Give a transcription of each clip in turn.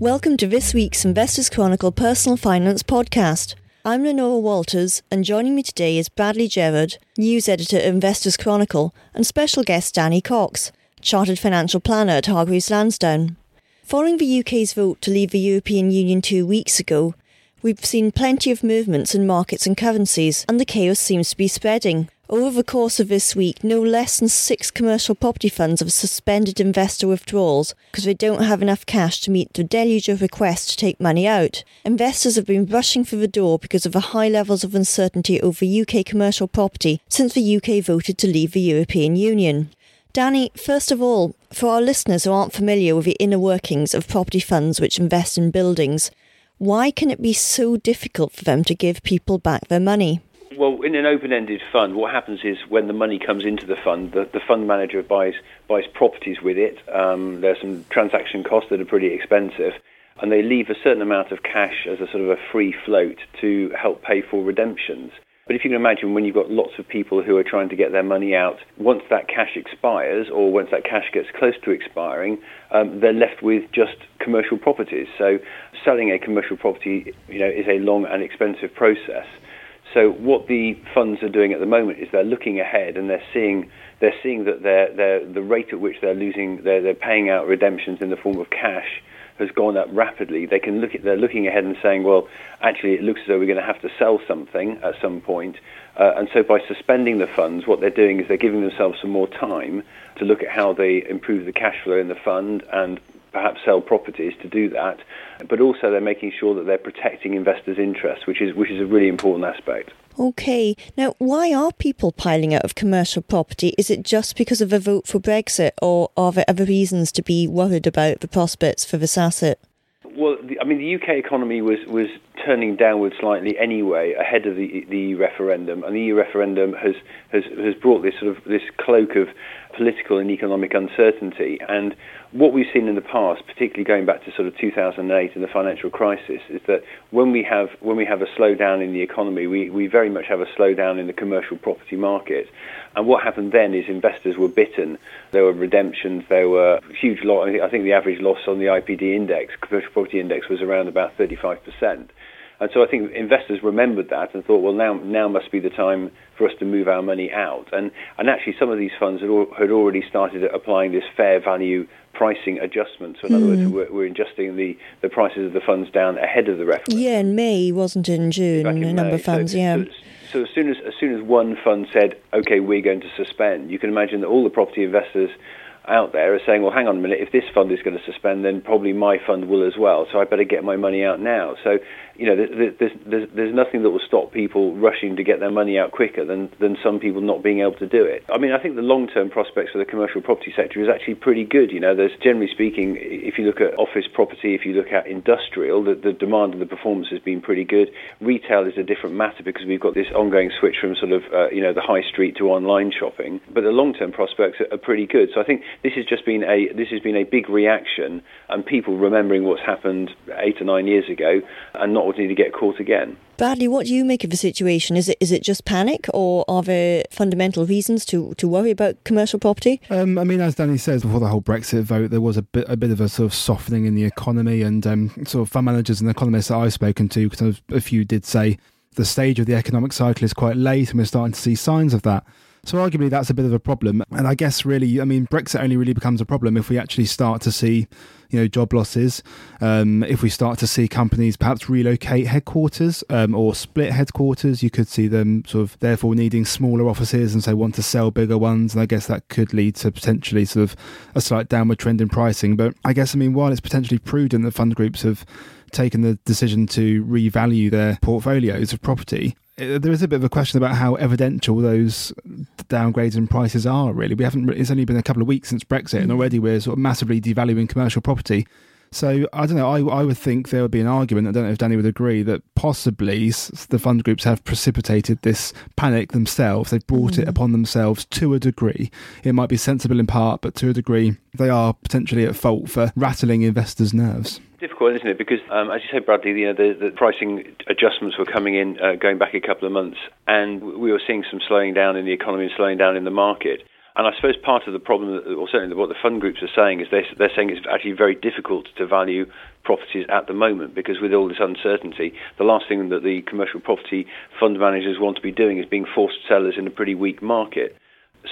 Welcome to this week's Investors Chronicle Personal Finance Podcast. I'm Leonora Walters, and joining me today is Bradley Gerrard, news editor at Investors Chronicle, and special guest Danny Cox, chartered financial planner at Hargreaves Lansdown. Following the UK's vote to leave the European Union two weeks ago, we've seen plenty of movements in markets and currencies, and the chaos seems to be spreading. Over the course of this week, no less than six commercial property funds have suspended investor withdrawals because they don't have enough cash to meet the deluge of requests to take money out. Investors have been rushing for the door because of the high levels of uncertainty over UK commercial property since the UK voted to leave the European Union. Danny, first of all, for our listeners who aren't familiar with the inner workings of property funds which invest in buildings, why can it be so difficult for them to give people back their money? Well, in an open-ended fund, what happens is when the money comes into the fund, the, the fund manager buys buys properties with it. Um, there's some transaction costs that are pretty expensive, and they leave a certain amount of cash as a sort of a free float to help pay for redemptions. But if you can imagine when you've got lots of people who are trying to get their money out, once that cash expires or once that cash gets close to expiring, um, they're left with just commercial properties. So selling a commercial property, you know, is a long and expensive process. So what the funds are doing at the moment is they're looking ahead and they're seeing they're seeing that they're, they're, the rate at which they're losing they're, they're paying out redemptions in the form of cash has gone up rapidly. They can look at they're looking ahead and saying, well, actually, it looks as though we're going to have to sell something at some point. Uh, and so by suspending the funds, what they're doing is they're giving themselves some more time to look at how they improve the cash flow in the fund and perhaps sell properties to do that, but also they're making sure that they're protecting investors' interests, which is which is a really important aspect. Okay, now why are people piling out of commercial property? Is it just because of a vote for Brexit, or are there other reasons to be worried about the prospects for this asset? Well, the, I mean, the UK economy was was turning downward slightly anyway ahead of the the EU referendum, and the EU referendum has has has brought this sort of this cloak of political and economic uncertainty. And what we've seen in the past, particularly going back to sort of 2008 and the financial crisis, is that when we have when we have a slowdown in the economy, we, we very much have a slowdown in the commercial property market. And what happened then is investors were bitten. There were redemptions. There were huge loss. I think the average loss on the IPD index, commercial property index, was around about 35 percent. And so I think investors remembered that and thought, well, now now must be the time for us to move our money out. And and actually, some of these funds had, had already started applying this fair value pricing adjustment. So in mm. other words, hmm. we're, we're, adjusting the, the prices of the funds down ahead of the referendum. Yeah, in May, wasn't it? In June, in a number May. of funds. So, yeah. So, so as soon as as soon as one fund said, okay, we're going to suspend, you can imagine that all the property investors out there are saying, well, hang on a minute, if this fund is going to suspend, then probably my fund will as well. So I better get my money out now. So, you know, there's, there's, there's nothing that will stop people rushing to get their money out quicker than, than some people not being able to do it. I mean, I think the long-term prospects for the commercial property sector is actually pretty good. You know, there's generally speaking, if you look at office property, if you look at industrial, the, the demand and the performance has been pretty good. Retail is a different matter because we've got this ongoing switch from sort of, uh, you know, the high street to online shopping. But the long-term prospects are, are pretty good. So I think this has just been a this has been a big reaction and people remembering what's happened eight or nine years ago and not wanting to get caught again. Bradley, what do you make of the situation? Is it is it just panic, or are there fundamental reasons to, to worry about commercial property? Um, I mean, as Danny says, before the whole Brexit vote, there was a bit a bit of a sort of softening in the economy, and um, sort of fund managers and economists that I've spoken to, because a few did say the stage of the economic cycle is quite late, and we're starting to see signs of that. So arguably that's a bit of a problem. And I guess really, I mean, Brexit only really becomes a problem if we actually start to see, you know, job losses. Um, if we start to see companies perhaps relocate headquarters um, or split headquarters, you could see them sort of therefore needing smaller offices and so want to sell bigger ones. And I guess that could lead to potentially sort of a slight downward trend in pricing. But I guess, I mean, while it's potentially prudent that fund groups have taken the decision to revalue their portfolios of property, there is a bit of a question about how evidential those downgrades in prices are. Really, we haven't. It's only been a couple of weeks since Brexit, and mm. already we're sort of massively devaluing commercial property. So I don't know. I, I would think there would be an argument. I don't know if Danny would agree that possibly the fund groups have precipitated this panic themselves. They've brought mm. it upon themselves to a degree. It might be sensible in part, but to a degree, they are potentially at fault for rattling investors' nerves difficult, isn't it? Because, um, as you say, Bradley, you know, the, the pricing adjustments were coming in uh, going back a couple of months, and we were seeing some slowing down in the economy and slowing down in the market. And I suppose part of the problem, or certainly what the fund groups are saying, is they're, they're saying it's actually very difficult to value properties at the moment because with all this uncertainty, the last thing that the commercial property fund managers want to be doing is being forced sellers in a pretty weak market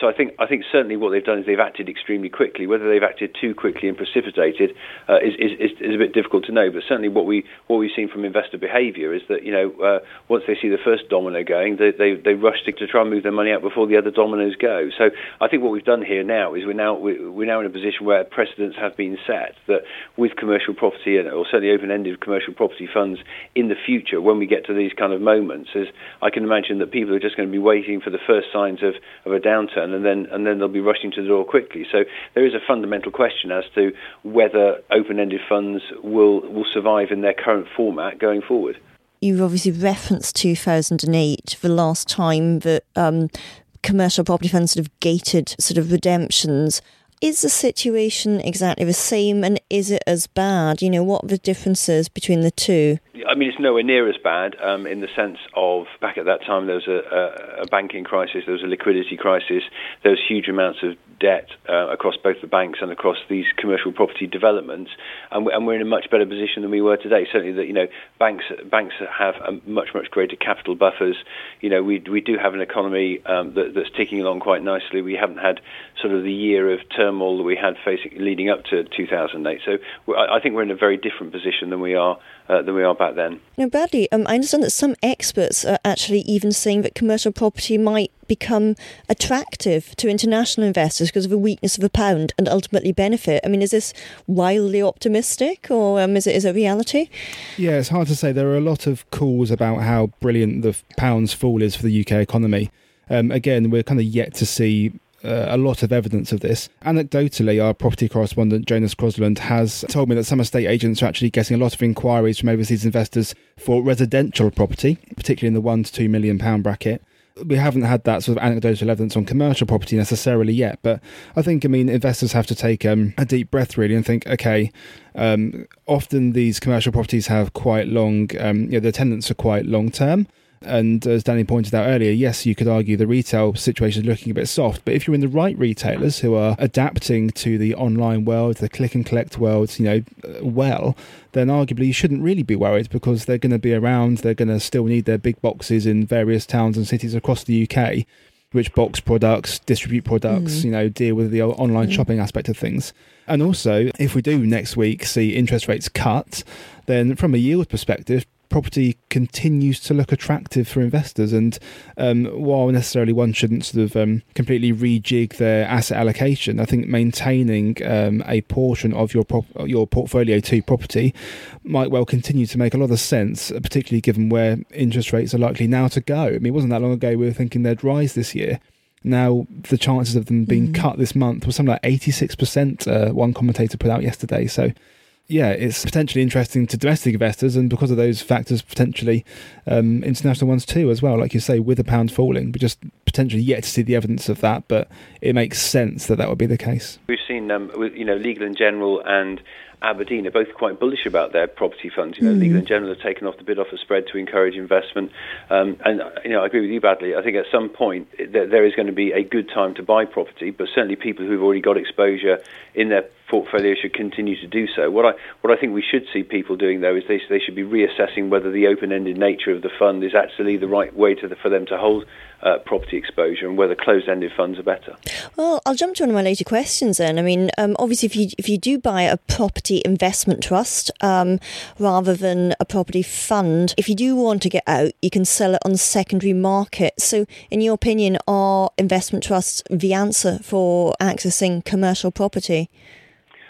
so I think I think certainly what they've done is they've acted extremely quickly. Whether they've acted too quickly and precipitated uh, is, is, is a bit difficult to know. But certainly what we what we've seen from investor behaviour is that you know uh, once they see the first domino going, they they, they rush to, to, try and move their money out before the other dominoes go. So I think what we've done here now is we're now we're now in a position where precedents have been set that with commercial property and or certainly open-ended commercial property funds in the future, when we get to these kind of moments, is I can imagine that people are just going to be waiting for the first signs of, of a downturn and then and then they'll be rushing to the door quickly. So there is a fundamental question as to whether open-ended funds will will survive in their current format going forward. You've obviously referenced 2008, the last time that um, commercial property funds sort of gated sort of redemptions. Is the situation exactly the same and is it as bad? You know, what are the differences between the two? I mean, it's nowhere near as bad um, in the sense of back at that time there was a, a, a, banking crisis, there was a liquidity crisis, there was huge amounts of debt uh, across both the banks and across these commercial property developments, and, we, and we're in a much better position than we were today. Certainly, that you know banks banks have much much greater capital buffers. You know, we we do have an economy um, that, that's ticking along quite nicely. We haven't had sort of the year of turmoil that we had facing leading up to 2008. So I think we're in a very different position than we are uh, than we are back then. Now, Bradley, um, I understand that some experts are actually even saying that commercial property might become attractive to international investors because of the weakness of the pound and ultimately benefit. I mean, is this wildly optimistic or um, is it is it reality? Yeah, it's hard to say. There are a lot of calls about how brilliant the pound's fall is for the UK economy. Um, again, we're kind of yet to see uh, a lot of evidence of this. Anecdotally, our property correspondent Jonas Crosland has told me that some estate agents are actually getting a lot of inquiries from overseas investors for residential property, particularly in the one to two million pound bracket. We haven't had that sort of anecdotal evidence on commercial property necessarily yet, but I think, I mean, investors have to take um, a deep breath really and think, okay, um, often these commercial properties have quite long, um, you know, the tenants are quite long term. And as Danny pointed out earlier, yes, you could argue the retail situation is looking a bit soft, but if you're in the right retailers who are adapting to the online world, the click and collect world, you know, well, then arguably you shouldn't really be worried because they're going to be around. They're going to still need their big boxes in various towns and cities across the UK, which box products, distribute products, mm. you know, deal with the online mm. shopping aspect of things. And also, if we do next week see interest rates cut, then from a yield perspective, property continues to look attractive for investors. And um, while necessarily one shouldn't sort of um, completely rejig their asset allocation, I think maintaining um, a portion of your prop- your portfolio to property might well continue to make a lot of sense, particularly given where interest rates are likely now to go. I mean, it wasn't that long ago we were thinking they'd rise this year. Now, the chances of them being mm. cut this month was something like 86%, uh, one commentator put out yesterday. So, yeah, it's potentially interesting to domestic investors, and because of those factors, potentially um, international ones too, as well. Like you say, with the pound falling, we just potentially yet to see the evidence of that, but it makes sense that that would be the case. We've seen, um, you know, Legal and General and Aberdeen are both quite bullish about their property funds. You know, mm. Legal and General have taken off the bid offer spread to encourage investment. Um, and, you know, I agree with you, Bradley. I think at some point there is going to be a good time to buy property, but certainly people who've already got exposure in their portfolio should continue to do so. What I what I think we should see people doing though is they they should be reassessing whether the open-ended nature of the fund is actually the right way to the, for them to hold uh, property exposure and whether closed-ended funds are better. Well, I'll jump to one of my later questions then. I mean, um, obviously, if you if you do buy a property investment trust um, rather than a property fund, if you do want to get out, you can sell it on the secondary market. So, in your opinion, are investment trusts the answer for accessing commercial property?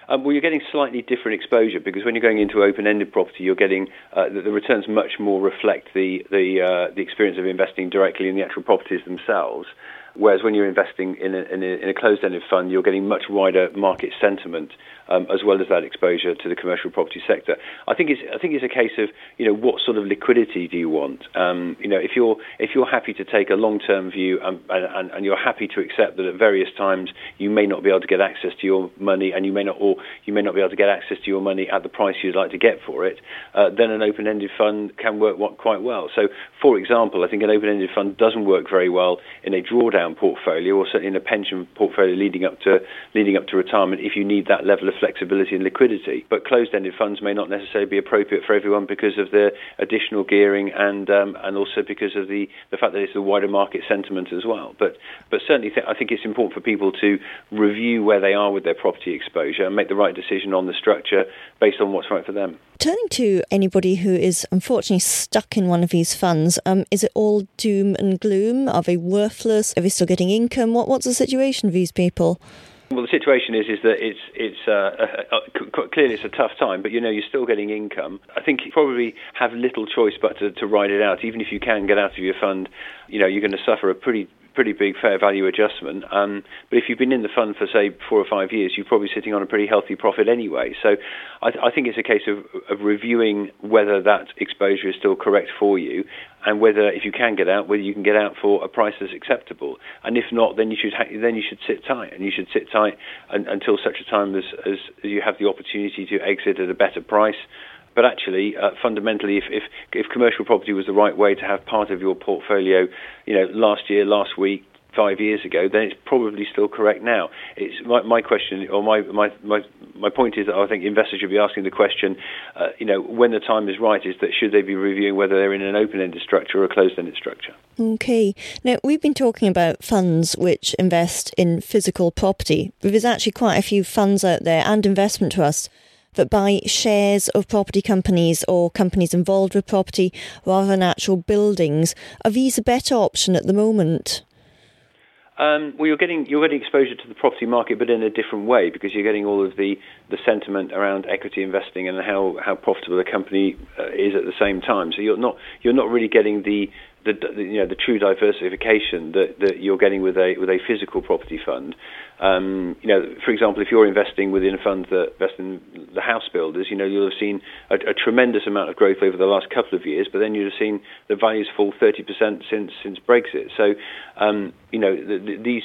Um, well, you're getting slightly different exposure because when you're going into open-ended property, you're getting uh, the, the, returns much more reflect the the uh, the experience of investing directly in the actual properties themselves. Whereas when you're investing in a, in a, in a closed-ended fund, you're getting much wider market sentiment um, as well as that exposure to the commercial property sector. I think it's I think it's a case of you know what sort of liquidity do you want? Um, you know if you're if you're happy to take a long-term view and, and, and, you're happy to accept that at various times you may not be able to get access to your money and you may not or you may not be able to get access to your money at the price you'd like to get for it, uh, then an open-ended fund can work quite well. So, for example, I think an open-ended fund doesn't work very well in a drawdown portfolio, or certainly in a pension portfolio leading up to leading up to retirement, if you need that level of flexibility and liquidity. But closed-ended funds may not necessarily be appropriate for everyone because of the additional gearing and um, and also because of the, the fact that it's a wider market sentiment as well. But but certainly, th- I think it's important for people to review where they are with their property exposure and make the right decision on the structure based on what's right for them. Turning to anybody who is unfortunately stuck in one of these funds, um, is it all doom and gloom? Are they worthless? Are they still getting income? What, what's the situation for these people? Well, the situation is is that it's it's uh, uh, clearly it's a tough time, but you know you're still getting income. I think you probably have little choice but to, to ride it out. Even if you can get out of your fund, you know you're going to suffer a pretty pretty big fair value adjustment. Um, but if you've been in the fund for say four or five years, you're probably sitting on a pretty healthy profit anyway. So I, I think it's a case of, of reviewing whether that exposure is still correct for you, and whether if you can get out, whether you can get out for a price that's acceptable. And if not, then you should ha- then you should sit tight, and you should sit tight un- until such a time as, as you have the opportunity to exit at a better price but actually, uh, fundamentally, if, if, if commercial property was the right way to have part of your portfolio, you know, last year, last week, five years ago, then it's probably still correct now. It's my, my question, or my, my, my, my point is that I think investors should be asking the question, uh, you know, when the time is right, is that should they be reviewing whether they're in an open-ended structure or a closed-ended structure? Okay. Now, we've been talking about funds which invest in physical property, but there's actually quite a few funds out there and investment trusts that by shares of property companies or companies involved with property rather than actual buildings. Are these a better option at the moment? Um, well, you're getting you're getting exposure to the property market, but in a different way because you're getting all of the, the sentiment around equity investing and how, how profitable a company uh, is at the same time. So you're not you're not really getting the the, the, you know the true diversification that, that you're getting with a with a physical property fund. Um, you know, for example, if you're investing within a fund that invests in the house builders, you know you'll have seen a, a tremendous amount of growth over the last couple of years, but then you'll have seen the values fall 30% since since Brexit. So, um, you know, the, these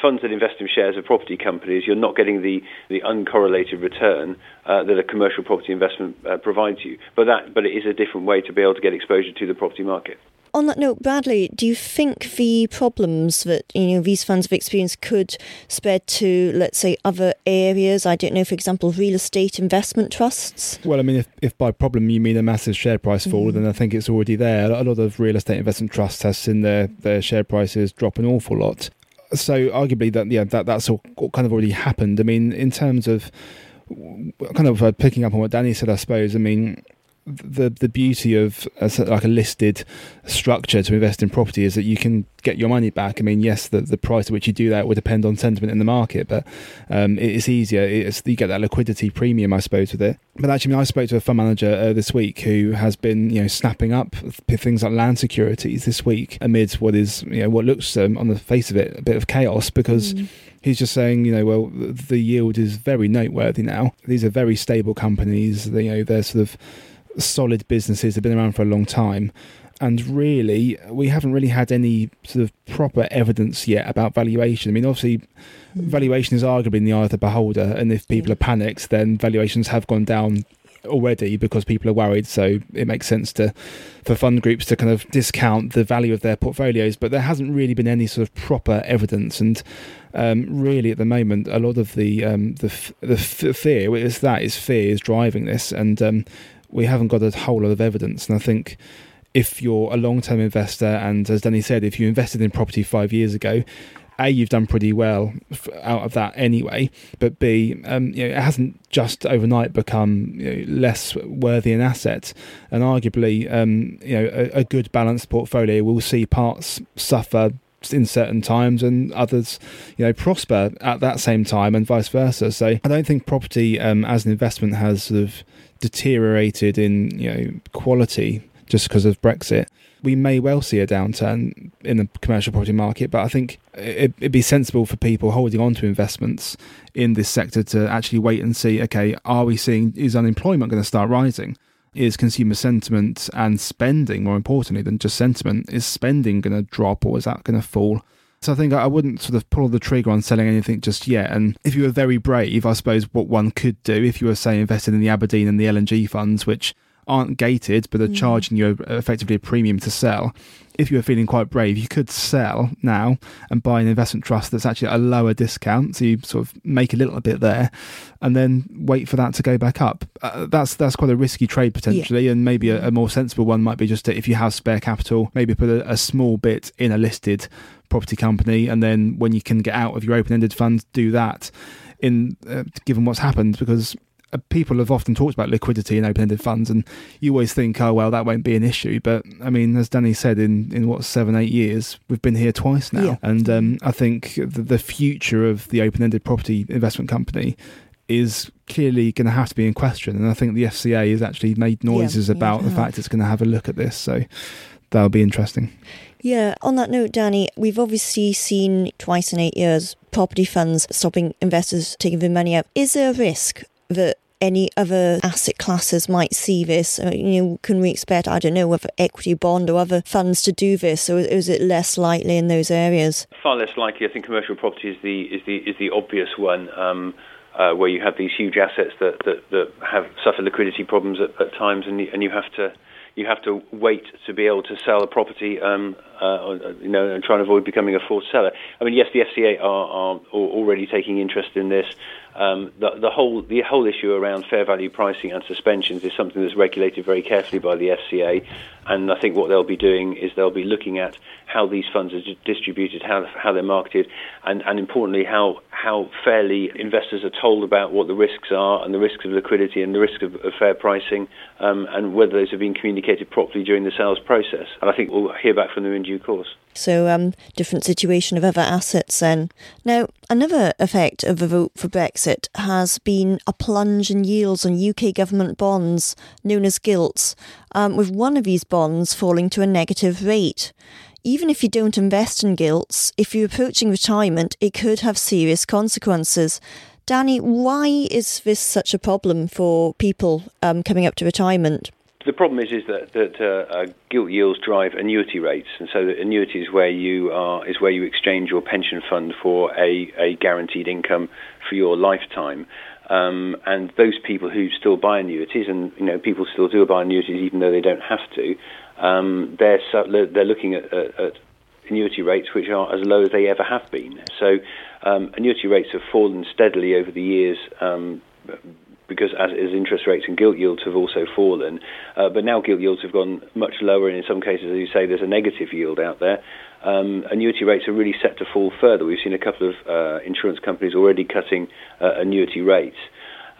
funds that invest in shares of property companies, you're not getting the, the uncorrelated return uh, that a commercial property investment uh, provides you. But that, but it is a different way to be able to get exposure to the property market. On that note, Bradley, do you think the problems that you know these funds have experienced could spread to, let's say, other areas? I don't know, for example, real estate investment trusts. Well, I mean, if, if by problem you mean a massive share price fall, mm. then I think it's already there. A lot of real estate investment trusts have seen their their share prices drop an awful lot. So arguably that yeah that that's all kind of already happened. I mean, in terms of kind of uh, picking up on what Danny said, I suppose. I mean the the beauty of a, like a listed structure to invest in property is that you can get your money back. I mean, yes, the, the price at which you do that will depend on sentiment in the market, but um, it's easier. It's, you get that liquidity premium, I suppose, with it. But actually, I, mean, I spoke to a fund manager uh, this week who has been, you know, snapping up things like land securities this week amid what is, you know, what looks um, on the face of it a bit of chaos because. Mm he's just saying, you know, well, the yield is very noteworthy now. These are very stable companies. They, you know, they're sort of solid businesses They've been around for a long time. And really, we haven't really had any sort of proper evidence yet about valuation. I mean, obviously, hmm. valuation is arguably in the eye of the beholder. And if people are panicked, then valuations have gone down already because people are worried. So it makes sense to for fund groups to kind of discount the value of their portfolios. But there hasn't really been any sort of proper evidence, and um, really at the moment, a lot of the um, the the fear is that is fear is driving this, and um, we haven't got a whole lot of evidence. And I think if you're a long term investor, and as Danny said, if you invested in property five years ago, a, you've done pretty well out of that anyway, but B, um, you know, it hasn't just overnight become you know, less worthy an asset, and arguably, um, you know, a, a, good balanced portfolio will see parts suffer in certain times and others, you know, prosper at that same time, and vice versa. So I don't think property um, as an investment has sort of deteriorated in you know quality just because of Brexit. We may well see a downturn in the commercial property market, but I think it, would be sensible for people holding on to investments in this sector to actually wait and see. Okay, are we seeing is unemployment going to start rising? Is consumer sentiment and spending more importantly than just sentiment? Is spending going to drop or is that going to fall? So I think I wouldn't sort of pull the trigger on selling anything just yet. And if you were very brave, I suppose what one could do, if you were say invested in the Aberdeen and the L&G funds, which aren't gated but are Mm. charging you effectively a premium to sell. If you were feeling quite brave, you could sell now and buy an investment trust that's actually at a lower discount, so you sort of make a little bit there, and then wait for that to go back up. Uh, that's that's quite a risky trade potentially, and maybe a, a more sensible one might be just to, if you have spare capital, maybe put a, a small bit in a listed property company, and then when you can get out of your open-ended funds, do that. In uh, given what's happened, because people have often talked about liquidity in open-ended funds, and you always think, oh well, that won't be an issue. But I mean, as Danny said, in in what seven, eight years, we've been here twice now, Yeah. and um, I think the, the future of the open-ended property investment company is clearly going to have to be in question. And I think the FCA has actually made noises yeah, about the fact it's going to have a look at this. So that'll be interesting. Yeah, on that note, Danny, we've obviously seen twice in eight years property funds stopping investors taking their money out. Is there a risk that any other asset classes might see this? Uh, You know, can we expect, I don't know, whether equity bond or other funds to do this, or is it less likely in those areas? Far less likely. I think commercial property is the is the is the obvious one. Um, uh, where you have these huge assets that, that, that have suffered liquidity problems at, at times, and you, and you have to you have to wait to be able to sell a property, um, uh, you know, and try and avoid becoming a forced seller. I mean, yes, the FCA are, are already taking interest in this. Um, the, the whole the whole issue around fair value pricing and suspensions is something that's regulated very carefully by the FCA, and I think what they'll be doing is they'll be looking at how these funds are distributed, how how they're marketed, and, and importantly how how fairly investors are told about what the risks are and the risks of liquidity and the risk of, of fair pricing, um, and whether those have been communicated properly during the sales process. And I think we'll hear back from them in due course. So, um, different situation of other assets then. Now, another effect of the vote for Brexit has been a plunge in yields on UK government bonds, known as gilts, um, with one of these bonds falling to a negative rate. Even if you don't invest in gilts, if you're approaching retirement, it could have serious consequences. Danny, why is this such a problem for people um, coming up to retirement? The problem is is that that uh, uh, gilt yields drive annuity rates, and so the annuity is where you are is where you exchange your pension fund for a, a guaranteed income for your lifetime. Um, and those people who still buy annuities, and you know people still do buy annuities even though they don't have to, um, they're they're looking at, at, at annuity rates which are as low as they ever have been. So um, annuity rates have fallen steadily over the years um, because as, as, interest rates and gilt yields have also fallen. Uh, but now gilt yields have gone much lower, and in some cases, as you say, there's a negative yield out there. Um, annuity rates are really set to fall further. We've seen a couple of uh, insurance companies already cutting uh, annuity rates.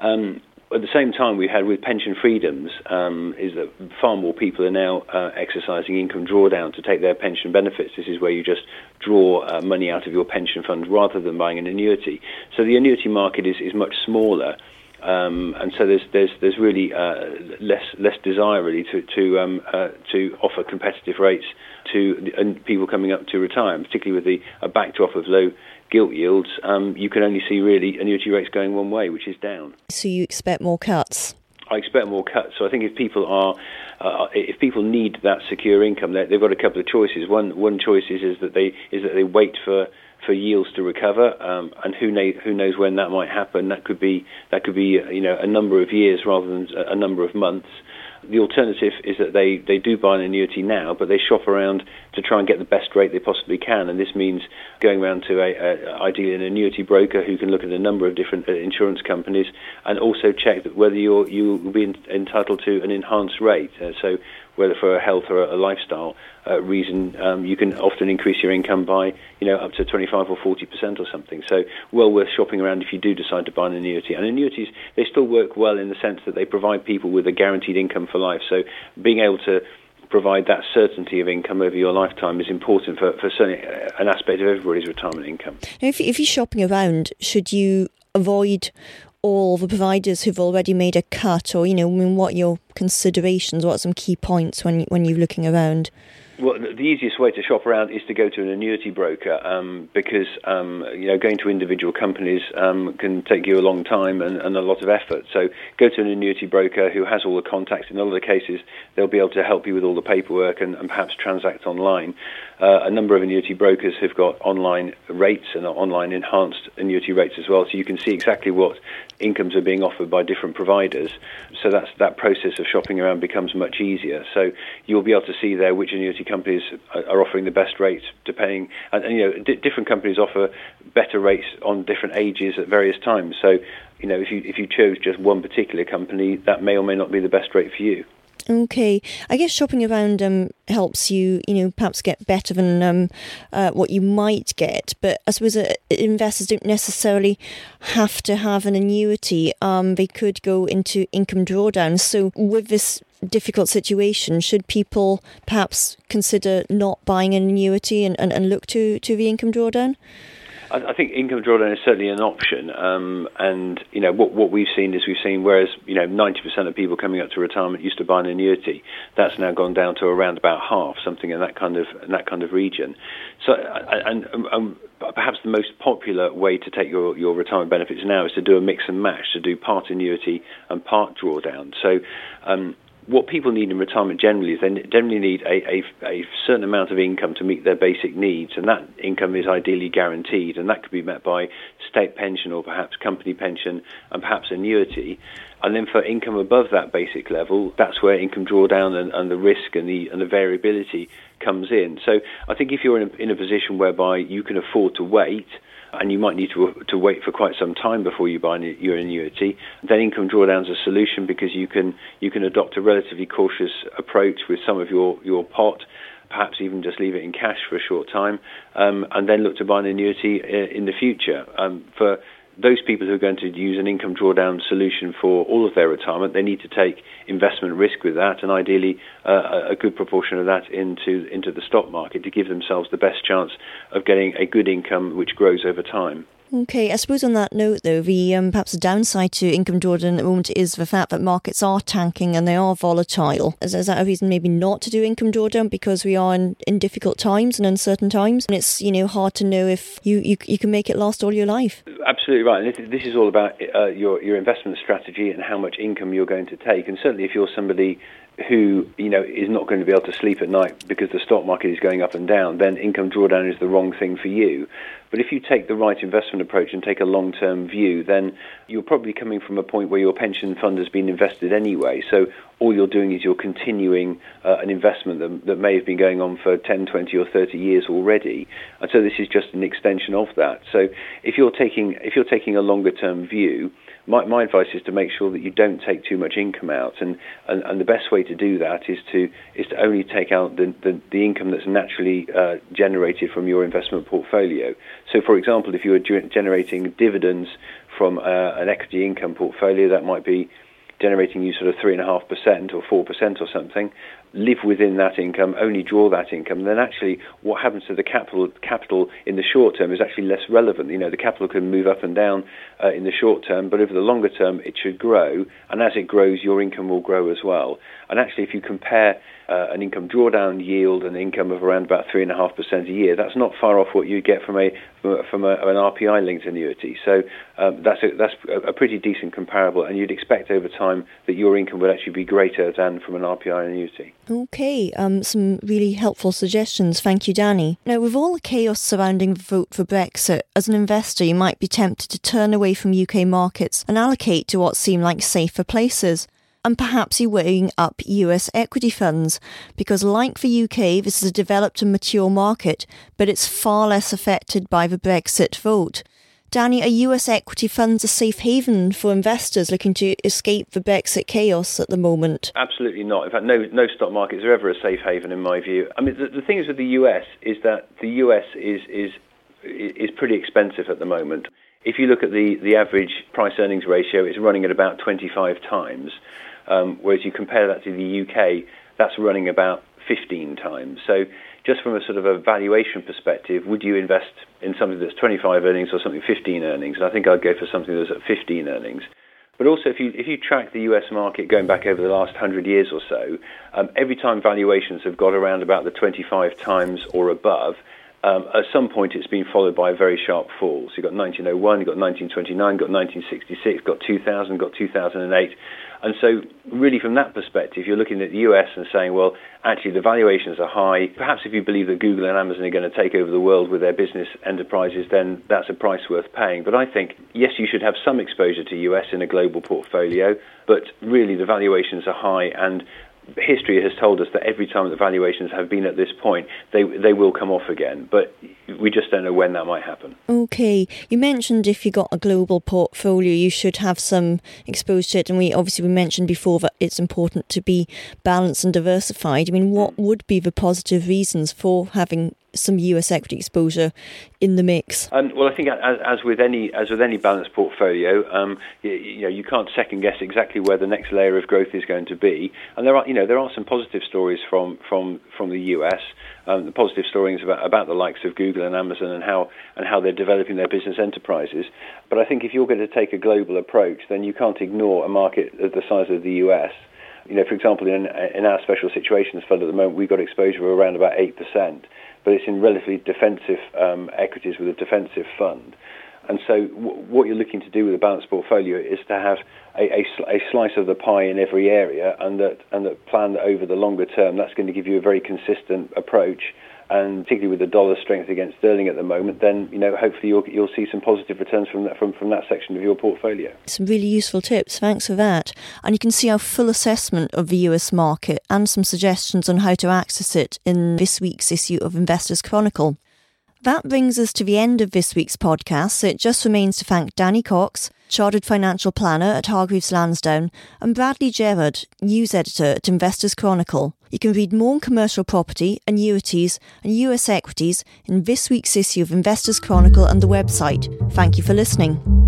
Um, at the same time, we had with pension freedoms um, is that far more people are now uh, exercising income drawdown to take their pension benefits. This is where you just draw uh, money out of your pension fund rather than buying an annuity. So the annuity market is, is much smaller. Um, and so there's there's there's really uh, less less desire really to to um, uh, to offer competitive rates to the, and people coming up to retire, and particularly with the a backdrop of low gilt yields. Um, you can only see really annuity rates going one way, which is down. So you expect more cuts? I expect more cuts. So I think if people are, uh, if people need that secure income, they've got a couple of choices. One one choice is, is that they is that they wait for for yields to recover, um, and who, na- who knows when that might happen? That could be that could be you know a number of years rather than a number of months. The alternative is that they, they do buy an annuity now, but they shop around to try and get the best rate they possibly can, and this means going around to a, a ideally an annuity broker who can look at a number of different insurance companies and also check whether you're you will be entitled to an enhanced rate. Uh, so whether for a health or a lifestyle uh, reason, um, you can often increase your income by, you know, up to 25 or 40 percent or something. So, well worth shopping around if you do decide to buy an annuity. And annuities, they still work well in the sense that they provide people with a guaranteed income for life. So, being able to provide that certainty of income over your lifetime is important for, for certainly an aspect of everybody's retirement income. Now, if, if you're shopping around, should you avoid all the providers who've already made a cut, or you know, I mean, what your considerations? What are some key points when when you're looking around? Well, the easiest way to shop around is to go to an annuity broker um, because um, you know going to individual companies um, can take you a long time and, and, a lot of effort. So go to an annuity broker who has all the contacts. In a lot of cases, they'll be able to help you with all the paperwork and, and perhaps transact online. Uh, a number of annuity brokers have got online rates and online enhanced annuity rates as well, so you can see exactly what incomes are being offered by different providers. So that's that process of shopping around becomes much easier. So you'll be able to see there which annuity companies are offering the best rates, depending. And, and you know, d- different companies offer better rates on different ages at various times. So you know, if you if you chose just one particular company, that may or may not be the best rate for you. Okay, I guess shopping around um, helps you, you know, perhaps get better than um, uh, what you might get. But I suppose uh, investors don't necessarily have to have an annuity. Um, they could go into income drawdowns. So with this difficult situation, should people perhaps consider not buying an annuity and, and, and look to, to the income drawdown? I, I think income drawdown is certainly an option, um, and you know what what we've seen is we've seen whereas you know 90% of people coming up to retirement used to buy an annuity, that's now gone down to around about half, something in that kind of in that kind of region. So and, and um, perhaps the most popular way to take your, your retirement benefits now is to do a mix and match, to do part annuity and part drawdown. So um, what people need in retirement generally is they generally need a, a, a, certain amount of income to meet their basic needs, and that income is ideally guaranteed, and that could be met by state pension or perhaps company pension and perhaps annuity. And then for income above that basic level, that's where income drawdown and, and the risk and the and the variability comes in. So I think if you're in a, in a position whereby you can afford to wait and you might need to to wait for quite some time before you buy your annuity. Then income drawdown is a solution because you can you can adopt a relatively cautious approach with some of your your pot. Perhaps even just leave it in cash for a short time, um, and then look to buy an annuity uh, in the future. Um, for those people who are going to use an income drawdown solution for all of their retirement, they need to take investment risk with that, and ideally uh, a good proportion of that into into the stock market to give themselves the best chance of getting a good income which grows over time. Okay, I suppose on that note, though, the um, perhaps the downside to income drawdown at the moment is the fact that markets are tanking and they are volatile. Is, is that a reason maybe not to do income drawdown because we are in, in difficult times and uncertain times, and it's you know hard to know if you, you you can make it last all your life? Absolutely right. And this, is all about uh, your your investment strategy and how much income you're going to take. And certainly, if you're somebody who you know is not going to be able to sleep at night because the stock market is going up and down, then income drawdown is the wrong thing for you. But if you take the right investment approach and take a long-term view, then you're probably coming from a point where your pension fund has been invested anyway. So all you're doing is you're continuing uh, an investment that, that may have been going on for 10, 20, or 30 years already. And so this is just an extension of that. So if you're taking if you're taking a longer-term view my, my advice is to make sure that you don't take too much income out, and, and, and the best way to do that is to is to only take out the, the, the income that's naturally uh, generated from your investment portfolio. So, for example, if you are generating dividends from uh, an equity income portfolio, that might be generating you sort of three and a half percent or four percent or something, live within that income, only draw that income, then actually what happens to the capital capital in the short term is actually less relevant. You know, the capital can move up and down uh, in the short term, but over the longer term, it should grow, and as it grows, your income will grow as well. And actually, if you compare uh, an income drawdown yield and income of around about three and a half percent a year. That's not far off what you get from a from, a, an RPI linked annuity. So um, that's a, that's a pretty decent comparable, and you'd expect over time that your income would actually be greater than from an RPI annuity. Okay, um, some really helpful suggestions. Thank you, Danny. Now, with all the chaos surrounding the vote for Brexit, as an investor, you might be tempted to turn away from UK markets and allocate to what seem like safer places and perhaps you're weighing up US equity funds, because like the UK, this is a developed and mature market, but it's far less affected by the Brexit vote. Danny, are US equity funds a safe haven for investors looking to escape the Brexit chaos at the moment? Absolutely not. In fact, no, no stock markets are ever a safe haven in my view. I mean, the, the thing is with the US is that the US is, is, is pretty expensive at the moment. If you look at the, the average price earnings ratio, it's running at about 25 times. Um, whereas you compare that to the UK, that's running about 15 times. So just from a sort of a valuation perspective, would you invest in something that's 25 earnings or something 15 earnings? And I think I'd go for something that's at 15 earnings. But also, if you if you track the U.S. market going back over the last hundred years or so, um, every time valuations have got around about the 25 times or above, um, at some point it's been followed by a very sharp fall. So you've got 1901, you've got 1929, you've got 1966, got 2000, got 2008. And so, really, from that perspective, you're looking at the US and saying, well, actually, the valuations are high. Perhaps if you believe that Google and Amazon are going to take over the world with their business enterprises, then that's a price worth paying. But I think, yes, you should have some exposure to US in a global portfolio, but really, the valuations are high, and history has told us that every time the valuations have been at this point, they they will come off again. But we just don't know when that might happen. Okay, you mentioned if you got a global portfolio, you should have some exposure to it, and we obviously we mentioned before that it's important to be balanced and diversified. I mean, what hmm. would be the positive reasons for having some US equity exposure in the mix? Um, well, I think as, as, with any as with any balanced portfolio, um, you, you, know you can't second guess exactly where the next layer of growth is going to be, and there are you know there are some positive stories from from from the US. Um, the positive stories about, about the likes of Google and Amazon and how and how they're developing their business enterprises. But I think if you're going to take a global approach, then you can't ignore a market of the size of the US. You know, for example, in, in our special situations fund at the moment, we've got exposure of around about eight percent but it's in relatively defensive um, equities with a defensive fund. And so, w- what you're looking to do with a balanced portfolio is to have a, a, sl- a, slice of the pie in every area, and that and that plan that over the longer term, that's going to give you a very consistent approach and particularly with the dollar strength against sterling at the moment, then you know hopefully you'll you'll see some positive returns from that from, from that section of your portfolio. Some really useful tips. Thanks for that. And you can see our full assessment of the US market and some suggestions on how to access it in this week's issue of Investors Chronicle. That brings us to the end of this week's podcast. So it just remains to thank Danny Cox, Chartered Financial Planner at Hargreaves Lansdown, and Bradley Gerrard, News Editor at Investors Chronicle. You can read more on commercial property, annuities, and US equities in this week's issue of Investors Chronicle and the website. Thank you for listening.